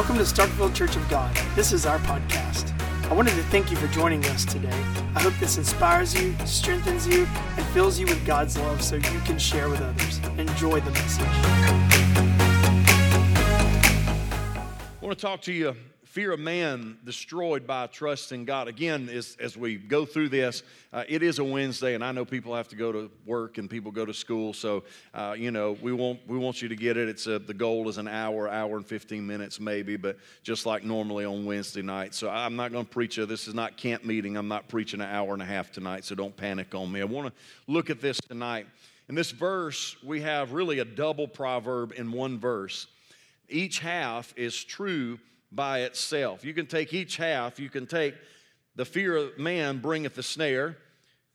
Welcome to Starkville Church of God. This is our podcast. I wanted to thank you for joining us today. I hope this inspires you, strengthens you, and fills you with God's love so you can share with others. Enjoy the message. I want to talk to you fear of man destroyed by trust in God. Again, as, as we go through this, uh, it is a Wednesday, and I know people have to go to work and people go to school. So, uh, you know, we want, we want you to get it. It's a, the goal is an hour, hour and 15 minutes maybe, but just like normally on Wednesday night. So I'm not going to preach this is not camp meeting. I'm not preaching an hour and a half tonight, so don't panic on me. I want to look at this tonight. In this verse, we have really a double proverb in one verse. Each half is true by itself. You can take each half, you can take the fear of man bringeth the snare,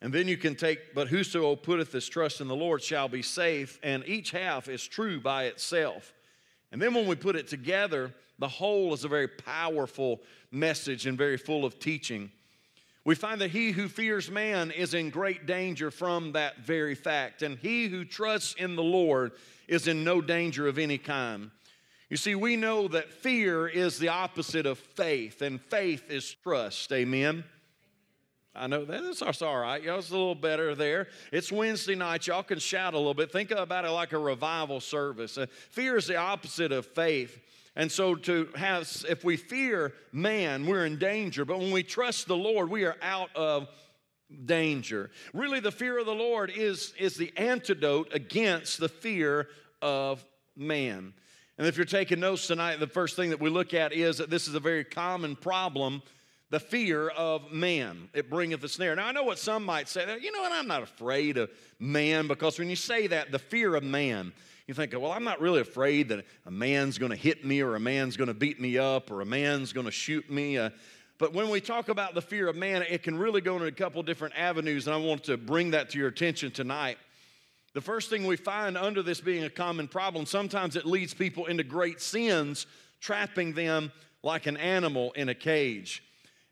and then you can take, but whoso putteth his trust in the Lord shall be safe, and each half is true by itself. And then when we put it together, the whole is a very powerful message and very full of teaching. We find that he who fears man is in great danger from that very fact, and he who trusts in the Lord is in no danger of any kind. You see, we know that fear is the opposite of faith, and faith is trust. Amen. I know that's, that's all right. Y'all's a little better there. It's Wednesday night. Y'all can shout a little bit. Think about it like a revival service. Uh, fear is the opposite of faith. And so, to have, if we fear man, we're in danger. But when we trust the Lord, we are out of danger. Really, the fear of the Lord is, is the antidote against the fear of man. And if you're taking notes tonight, the first thing that we look at is that this is a very common problem the fear of man. It bringeth a snare. Now, I know what some might say, you know what, I'm not afraid of man, because when you say that, the fear of man, you think, well, I'm not really afraid that a man's going to hit me or a man's going to beat me up or a man's going to shoot me. Uh, but when we talk about the fear of man, it can really go in a couple different avenues, and I want to bring that to your attention tonight. The first thing we find under this being a common problem, sometimes it leads people into great sins, trapping them like an animal in a cage.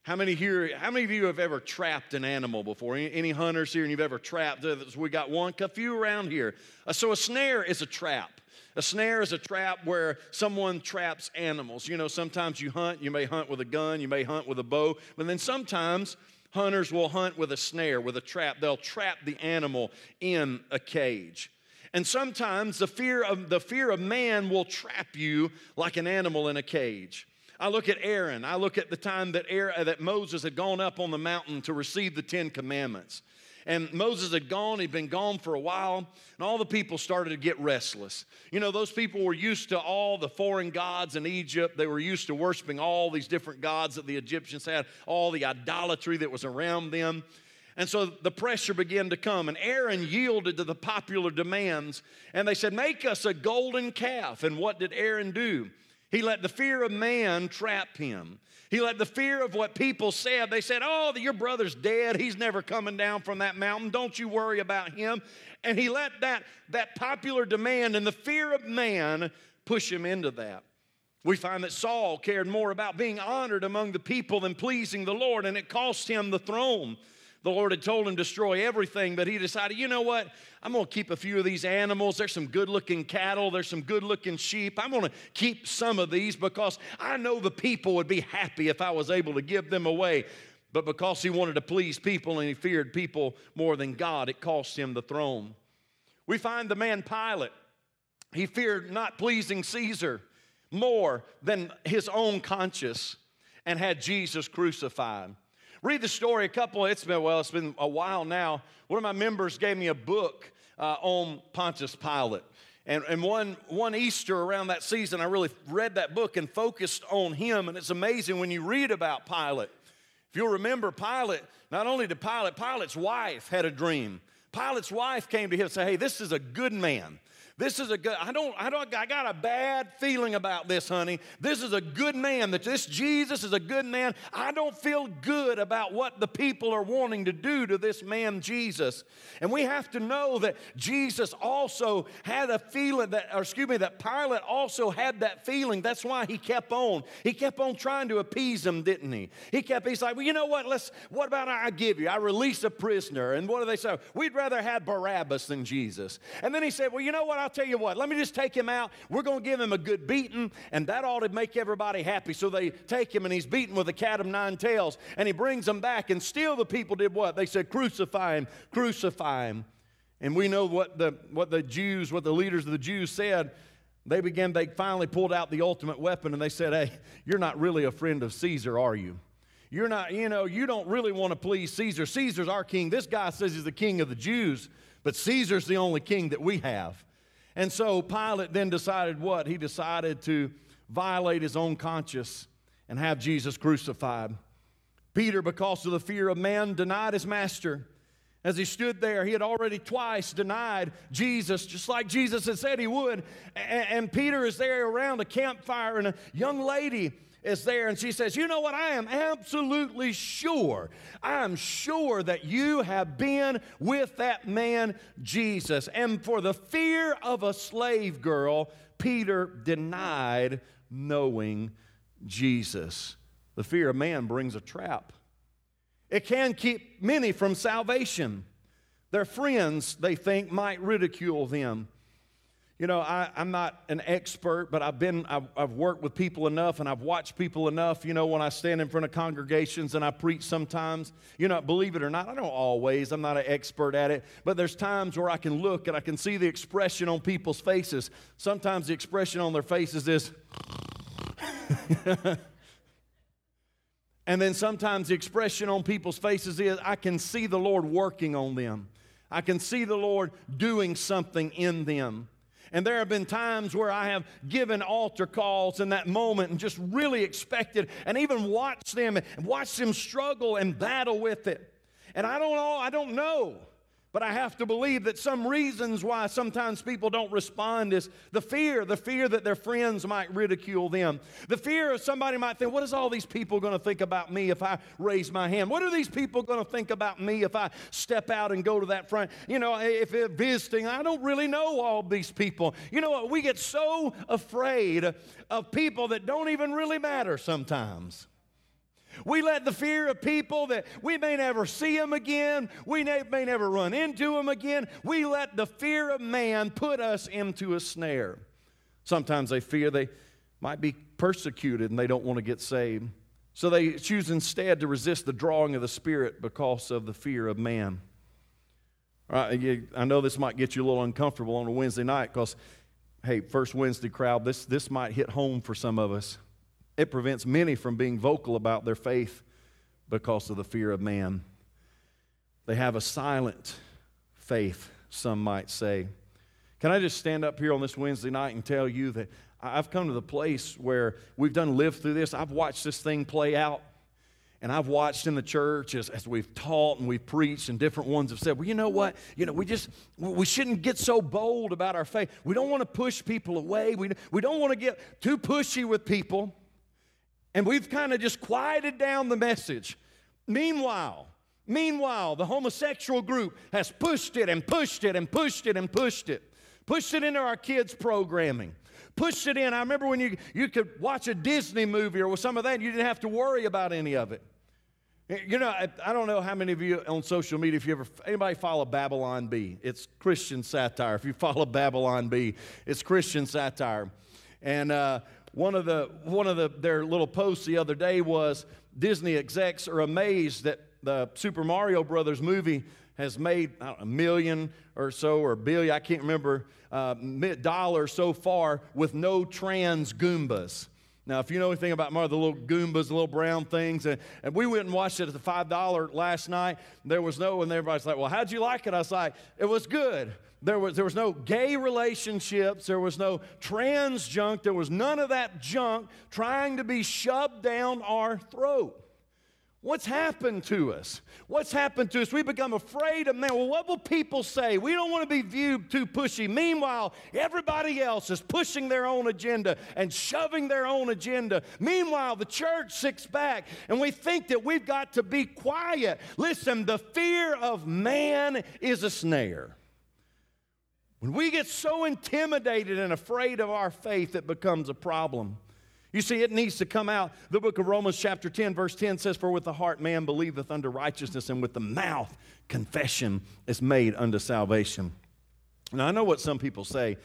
How many here, how many of you have ever trapped an animal before? Any, any hunters here and you've ever trapped? We got one, a few around here. Uh, so a snare is a trap. A snare is a trap where someone traps animals. You know, sometimes you hunt, you may hunt with a gun, you may hunt with a bow, but then sometimes hunters will hunt with a snare, with a trap. They'll trap the animal in a cage. And sometimes the fear of the fear of man will trap you like an animal in a cage. I look at Aaron. I look at the time that, Aaron, that Moses had gone up on the mountain to receive the Ten Commandments. And Moses had gone, he'd been gone for a while, and all the people started to get restless. You know, those people were used to all the foreign gods in Egypt. They were used to worshiping all these different gods that the Egyptians had, all the idolatry that was around them. And so the pressure began to come, and Aaron yielded to the popular demands, and they said, Make us a golden calf. And what did Aaron do? He let the fear of man trap him. He let the fear of what people said, they said, Oh, your brother's dead. He's never coming down from that mountain. Don't you worry about him. And he let that, that popular demand and the fear of man push him into that. We find that Saul cared more about being honored among the people than pleasing the Lord, and it cost him the throne. The Lord had told him destroy everything, but he decided, you know what? I'm going to keep a few of these animals. There's some good looking cattle, there's some good looking sheep. I'm going to keep some of these because I know the people would be happy if I was able to give them away. But because he wanted to please people and he feared people more than God, it cost him the throne. We find the man Pilate. He feared not pleasing Caesar more than his own conscience and had Jesus crucified. Read the story a couple, it's been, well, it's been a while now. One of my members gave me a book uh, on Pontius Pilate. And, and one, one Easter around that season, I really read that book and focused on him. And it's amazing when you read about Pilate. If you'll remember, Pilate, not only did Pilate, Pilate's wife had a dream. Pilate's wife came to him and said, Hey, this is a good man. This is a good, I don't, I don't, I got a bad feeling about this, honey. This is a good man. That this Jesus is a good man. I don't feel good about what the people are wanting to do to this man, Jesus. And we have to know that Jesus also had a feeling that, or excuse me, that Pilate also had that feeling. That's why he kept on. He kept on trying to appease him, didn't he? He kept, he's like, well, you know what? Let's, what about I give you? I release a prisoner. And what do they say? We'd rather have Barabbas than Jesus. And then he said, well, you know what? I'll tell you what, let me just take him out. We're going to give him a good beating, and that ought to make everybody happy. So they take him, and he's beaten with a cat of nine tails, and he brings him back. And still the people did what? They said, Crucify him, crucify him. And we know what the, what the Jews, what the leaders of the Jews said. They began, they finally pulled out the ultimate weapon and they said, Hey, you're not really a friend of Caesar, are you? You're not, you know, you don't really want to please Caesar. Caesar's our king. This guy says he's the king of the Jews, but Caesar's the only king that we have. And so Pilate then decided what? He decided to violate his own conscience and have Jesus crucified. Peter, because of the fear of man, denied his master. As he stood there, he had already twice denied Jesus, just like Jesus had said he would. And, Peter is there around a campfire, and a young lady is there, and she says, You know what? I am absolutely sure. I am sure that you have been with that man, Jesus. And for the fear of a slave girl, Peter denied knowing Jesus. The fear of man brings a trap. It can keep many from salvation. Their friends, they think, might ridicule them. You know, I, am not an expert, but I've been, I've, I've, worked with people enough and I've watched people enough. You know, when I stand in front of congregations and I preach sometimes, you know, believe it or not, I don't always, I'm not an expert at it, but there's times where I can look and I can see the expression on people's faces. Sometimes the expression on their faces is, And then sometimes the expression on people's faces is, I can see the Lord working on them. I can see the Lord doing something in them. And there have been times where I have given altar calls in that moment and just really expected and even watched them and watched them struggle and battle with it. And I don't know, I don't know but I have to believe that some reasons why sometimes people don't respond is the fear, the fear that their friends might ridicule them. The fear of somebody might think, what is all these people going to think about me if I raise my hand? What are these people going to think about me if I step out and go to that front? You know, if they're visiting, I don't really know all these people. You know what? We get so afraid of people that don't even really matter sometimes. We let the fear of people that we may never see them again, we may, never run into them again, we let the fear of man put us into a snare. Sometimes they fear they might be persecuted and they don't want to get saved. So they choose instead to resist the drawing of the Spirit because of the fear of man. Right, I know this might get you a little uncomfortable on a Wednesday night because, hey, first Wednesday crowd, this, this might hit home for some of us. It prevents many from being vocal about their faith because of the fear of man. They have a silent faith, some might say. Can I just stand up here on this Wednesday night and tell you that I've come to the place where we've done live through this. I've watched this thing play out. And I've watched in the church as, as we've taught and we've preached, and different ones have said, well, you know what? You know, we just, we shouldn't get so bold about our faith. We don't want to push people away. We, we don't want to get too pushy with people. And we've kind of just quieted down the message. Meanwhile, meanwhile, the homosexual group has pushed it and pushed it and pushed it and pushed it. Pushed it into our kids' programming. Pushed it in. I remember when you, you could watch a Disney movie or some of that, you didn't have to worry about any of it. You know, I, I, don't know how many of you on social media, if you ever, anybody follow Babylon Bee? It's Christian satire. If you follow Babylon Bee, it's Christian satire. And uh, one of the one of the their little posts the other day was Disney execs are amazed that the Super Mario Brothers movie has made know, a million or so or a billion I can't remember uh, dollars so far with no trans Goombas. Now, if you know anything about Mario, the little Goombas, the little brown things, and, and we went and watched it at the $5 last night. There was no, and everybody's like, well, how'd you like it? I was like, it was good. There was, there was no gay relationships. There was no trans junk. There was none of that junk trying to be shoved down our throat. What's happened to us? What's happened to us? We become afraid of man. Well, what will people say? We don't want to be viewed too pushy. Meanwhile, everybody else is pushing their own agenda and shoving their own agenda. Meanwhile, the church sits back and we think that we've got to be quiet. Listen, the fear of man is a snare. When we get so intimidated and afraid of our faith, it becomes a problem. You see, it needs to come out. The book of Romans, chapter 10, verse 10 says, For with the heart man believeth unto righteousness, and with the mouth confession is made unto salvation. Now, I know what some people say.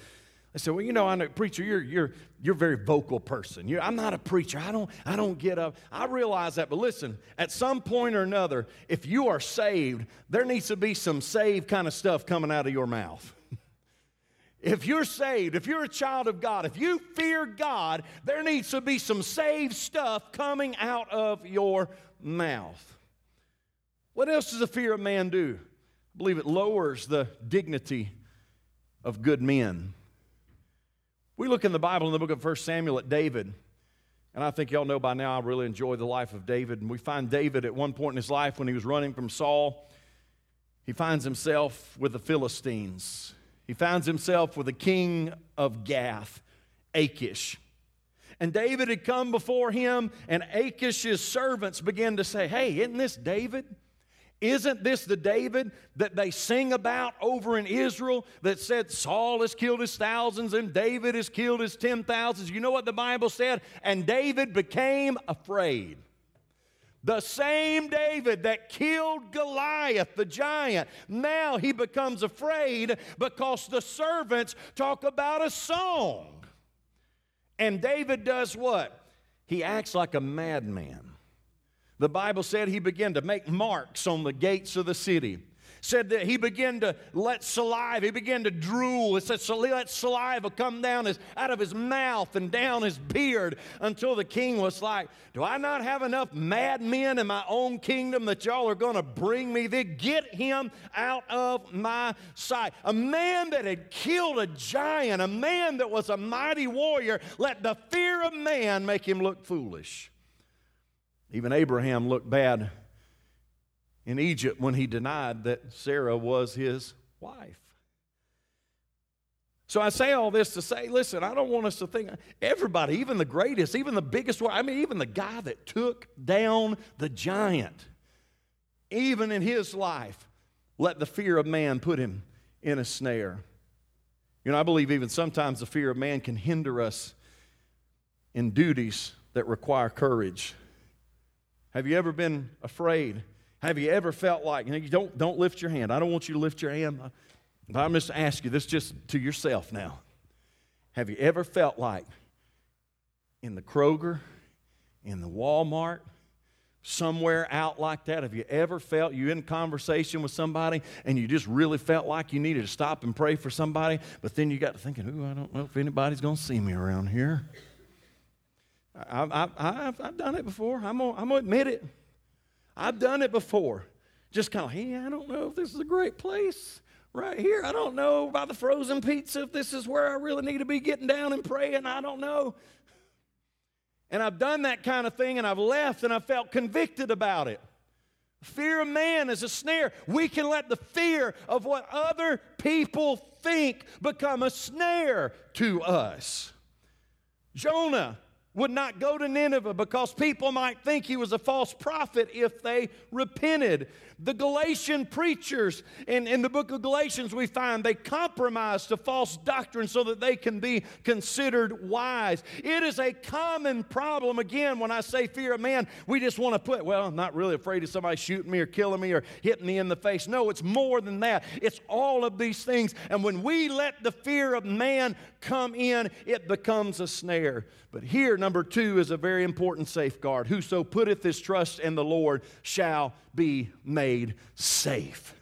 They say, well, you know, I know, preacher, you're, you're, you're a very vocal person. You're, I'm not a preacher. I don't, I don't get up. I realize that. But listen, at some point or another, if you are saved, there needs to be some saved kind of stuff coming out of your mouth. If you're saved, if you're a child of God, if you fear God, there needs to be some saved stuff coming out of your mouth. What else does the fear of man do? I believe it lowers the dignity of good men. We look in the Bible in the book of 1 Samuel at David, and I think y'all know by now I really enjoy the life of David. And we find David at one point in his life when he was running from Saul, he finds himself with the Philistines. He finds himself with the king of Gath, Achish. And David had come before him, and Achish's servants began to say, Hey, isn't this David? Isn't this the David that they sing about over in Israel that said Saul has killed his thousands and David has killed his ten thousands? You know what the Bible said? And David became afraid. The same David that killed Goliath, the giant, now he becomes afraid because the servants talk about a song. And David does what? He acts like a madman. The Bible said he began to make marks on the gates of the city said that he began to let saliva, he began to drool. It said, let saliva come down his, out of his mouth and down his beard until the king was like, Do I not have enough madmen in my own kingdom that y'all are going to bring me there? Get him out of my sight. A man that had killed a giant, a man that was a mighty warrior, let the fear of man make him look foolish. Even Abraham looked bad in Egypt when he denied that Sarah was his wife. So I say all this to say, listen, I don't want us to think everybody, even the greatest, even the biggest one, I mean, even the guy that took down the giant, even in his life, let the fear of man put him in a snare. You know, I believe even sometimes the fear of man can hinder us in duties that require courage. Have you ever been afraid? Have you ever felt like, you, know, don't, don't lift your hand. I don't want you to lift your hand. But I'm just asking you this just to yourself now. Have you ever felt like in the Kroger, in the Walmart, somewhere out like that? Have you ever felt you in conversation with somebody and you just really felt like you needed to stop and pray for somebody, but then you got to thinking, ooh, I don't know if anybody's going to see me around here. I've, I've, I've done it before. I'm going to admit it. I've done it before. Just kind of, hey, I don't know if this is a great place right here. I don't know about the frozen pizza, if this is where I really need to be getting down and praying. I don't know. And I've done that kind of thing and I've left and I felt convicted about it. Fear of man is a snare. We can let the fear of what other people think become a snare to us. Jonah would not go to Nineveh because people might think he was a false prophet if they repented. The Galatian preachers in, in the book of Galatians, we find they compromise to false doctrine so that they can be considered wise. It is a common problem. Again, when I say fear of man, we just want to put, well, I'm not really afraid of somebody shooting me or killing me or hitting me in the face. No, it's more than that. It's all of these things. And when we let the fear of man come in, it becomes a snare. But here, number two is a very important safeguard. Whoso putteth his trust in the Lord shall be made safe.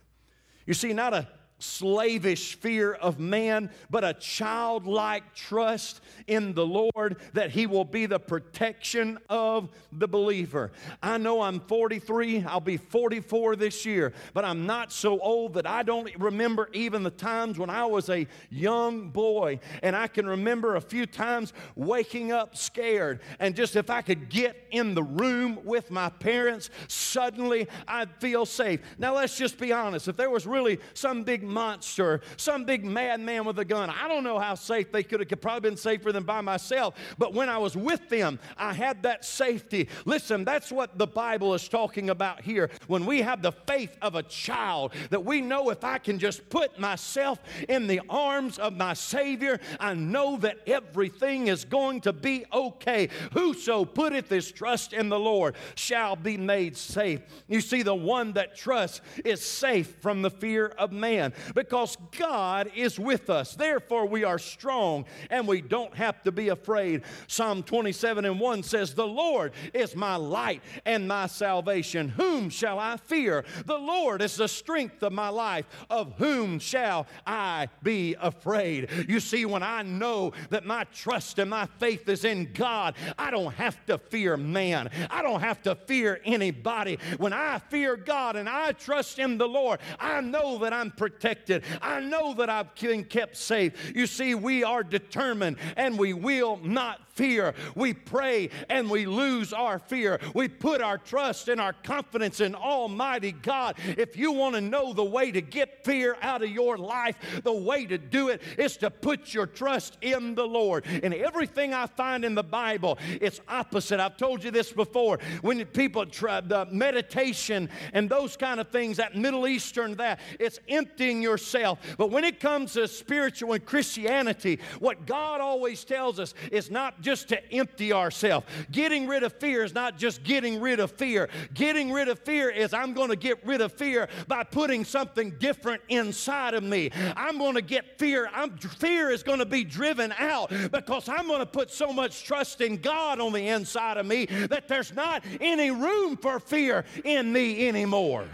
You see, not a slavish fear of man, but a childlike trust in the Lord that He will be the protection of the believer. I know I'm 43, I'll be 44 this year, but I'm not so old that I don't remember even the times when I was a young boy. And I can remember a few times waking up scared. And just if I could get in the room with my parents, suddenly I'd feel safe. Now, let's just be honest. If there was really some big monster, some big madman with a gun. I don't know how safe they could have could probably been safer than by myself. But when I was with them, I had that safety. Listen, that's what the Bible is talking about here. When we have the faith of a child, that we know if I can just put myself in the arms of my Savior, I know that everything is going to be okay. Whoso putteth his trust in the Lord shall be made safe. You see, the one that trusts is safe from the fear of man. Because God is with us. Therefore, we are strong and we don't have to be afraid. Psalm 27 and 1 says, The Lord is my light and my salvation. Whom shall I fear? The Lord is the strength of my life. Of whom shall I be afraid? You see, when I know that my trust and my faith is in God, I don't have to fear man. I don't have to fear anybody. When I fear God and I trust in the Lord, I know that I'm protected. I know that I've been kept safe. You see, we are determined and we will not fear. We pray and we lose our fear. We put our trust and our confidence in Almighty God. If you want to know the way to get fear out of your life, the way to do it is to put your trust in the Lord. And everything I find in the Bible, it's opposite. I've told you this before. When people try the meditation and those kind of things, that Middle Eastern, that it's emptying yourself. But when it comes to spiritual and Christianity, what God always tells us is not just to empty ourselves. Getting rid of fear is not just getting rid of fear. Getting rid of fear is I'm going to get rid of fear by putting something different inside of me. I'm going to get fear. I'm, fear is going to be driven out because I'm going to put so much trust in God on the inside of me that there's not any room for fear in me anymore.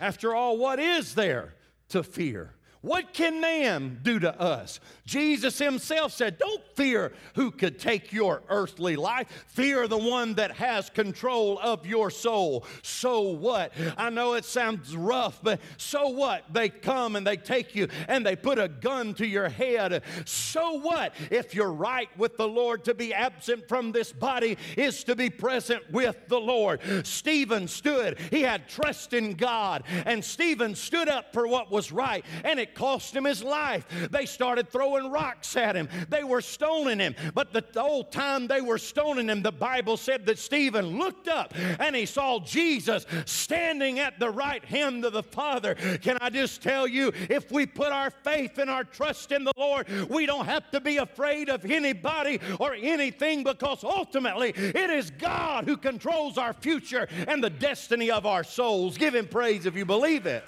After all, what is there to fear? What can man do to us? Jesus himself said, Don't fear who could take your earthly life. Fear the one that has control of your soul. So what? I know it sounds rough, but so what? They come and they take you and they put a gun to your head. So what? If you're right with the Lord, to be absent from this body is to be present with the Lord. Stephen stood, he had trust in God, and Stephen stood up for what was right, and it it cost him his life. They started throwing rocks at him, they were stoning him. But the whole time they were stoning him, the Bible said that Stephen looked up and he saw Jesus standing at the right hand of the Father. Can I just tell you, if we put our faith and our trust in the Lord, we don't have to be afraid of anybody or anything because ultimately it is God who controls our future and the destiny of our souls. Give him praise if you believe it.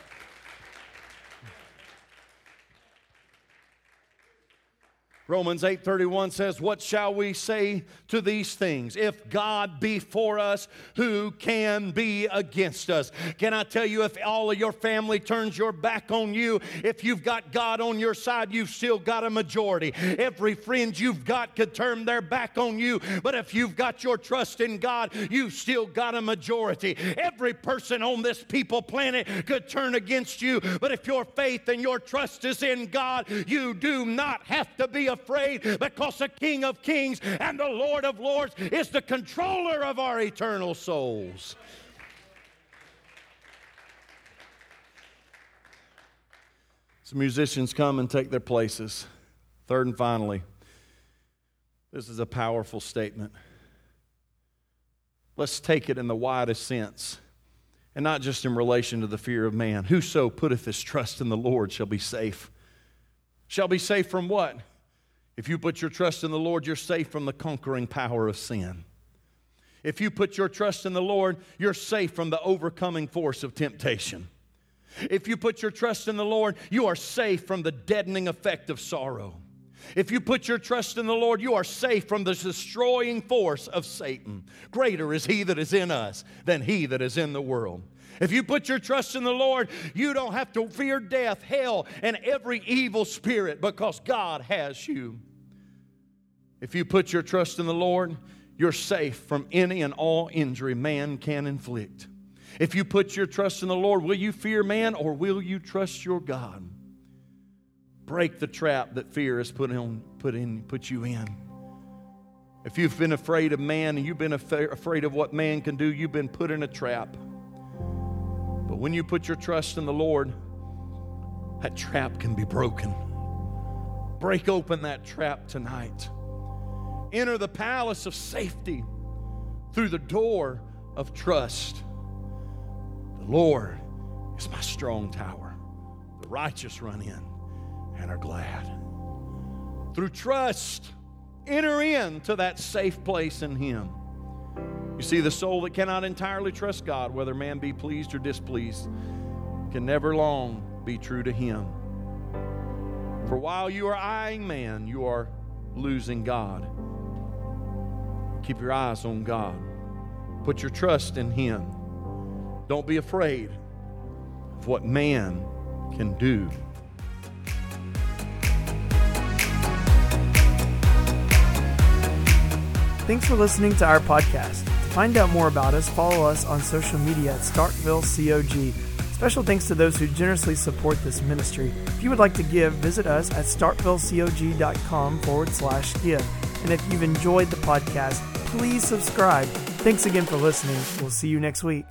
Romans 8:31 says, "What shall we say to these things? If God be for us, who can be against us?" Can I tell you if all of your family turns your back on you, if you've got God on your side, you've still got a majority. Every friend you've got could turn their back on you, but if you've got your trust in God, you've still got a majority. Every person on this people planet could turn against you, but if your faith and your trust is in God, you do not have to be afraid afraid because the King of Kings and the Lord of Lords is the controller of our eternal souls. Some musicians come and take their places. Third and finally, this is a powerful statement. Let's take it in the widest sense, and not just in relation to the fear of man. Whoso putteth his trust in the Lord shall be safe. Shall be safe from what? If you put your trust in the Lord, you're safe from the conquering power of sin. If you put your trust in the Lord, you're safe from the overcoming force of temptation. If you put your trust in the Lord, you are safe from the deadening effect of sorrow. If you put your trust in the Lord, you are safe from the destroying force of Satan. Greater is he that is in us than he that is in the world. If you put your trust in the Lord, you don't have to fear death, hell, and every evil spirit because God has you. If you put your trust in the Lord, you're safe from any and all injury man can inflict. If you put your trust in the Lord, will you fear man or will you trust your God? Break the trap that fear has put, put, in, put you in. If you've been afraid of man and you've been afraid of what man can do, you've been put in a trap. But when you put your trust in the Lord, that trap can be broken. Break open that trap tonight enter the palace of safety through the door of trust. The Lord is my strong tower. The righteous run in and are glad. Through trust, enter into that safe place in Him. You see, the soul that cannot entirely trust God, whether man be pleased or displeased, can never long be true to Him. For while you are eyeing man, you are losing God. Keep your eyes on God. Put your trust in Him. Don't be afraid of what man can do. Thanks for listening to our podcast. To find out more about us, follow us on social media at Starkville COG. Special thanks to those who generously support this ministry. If you would like to give, visit us at starkvillecog.com forward slash give. And if you've enjoyed the podcast, please subscribe. Thanks again for listening. We'll see you next week.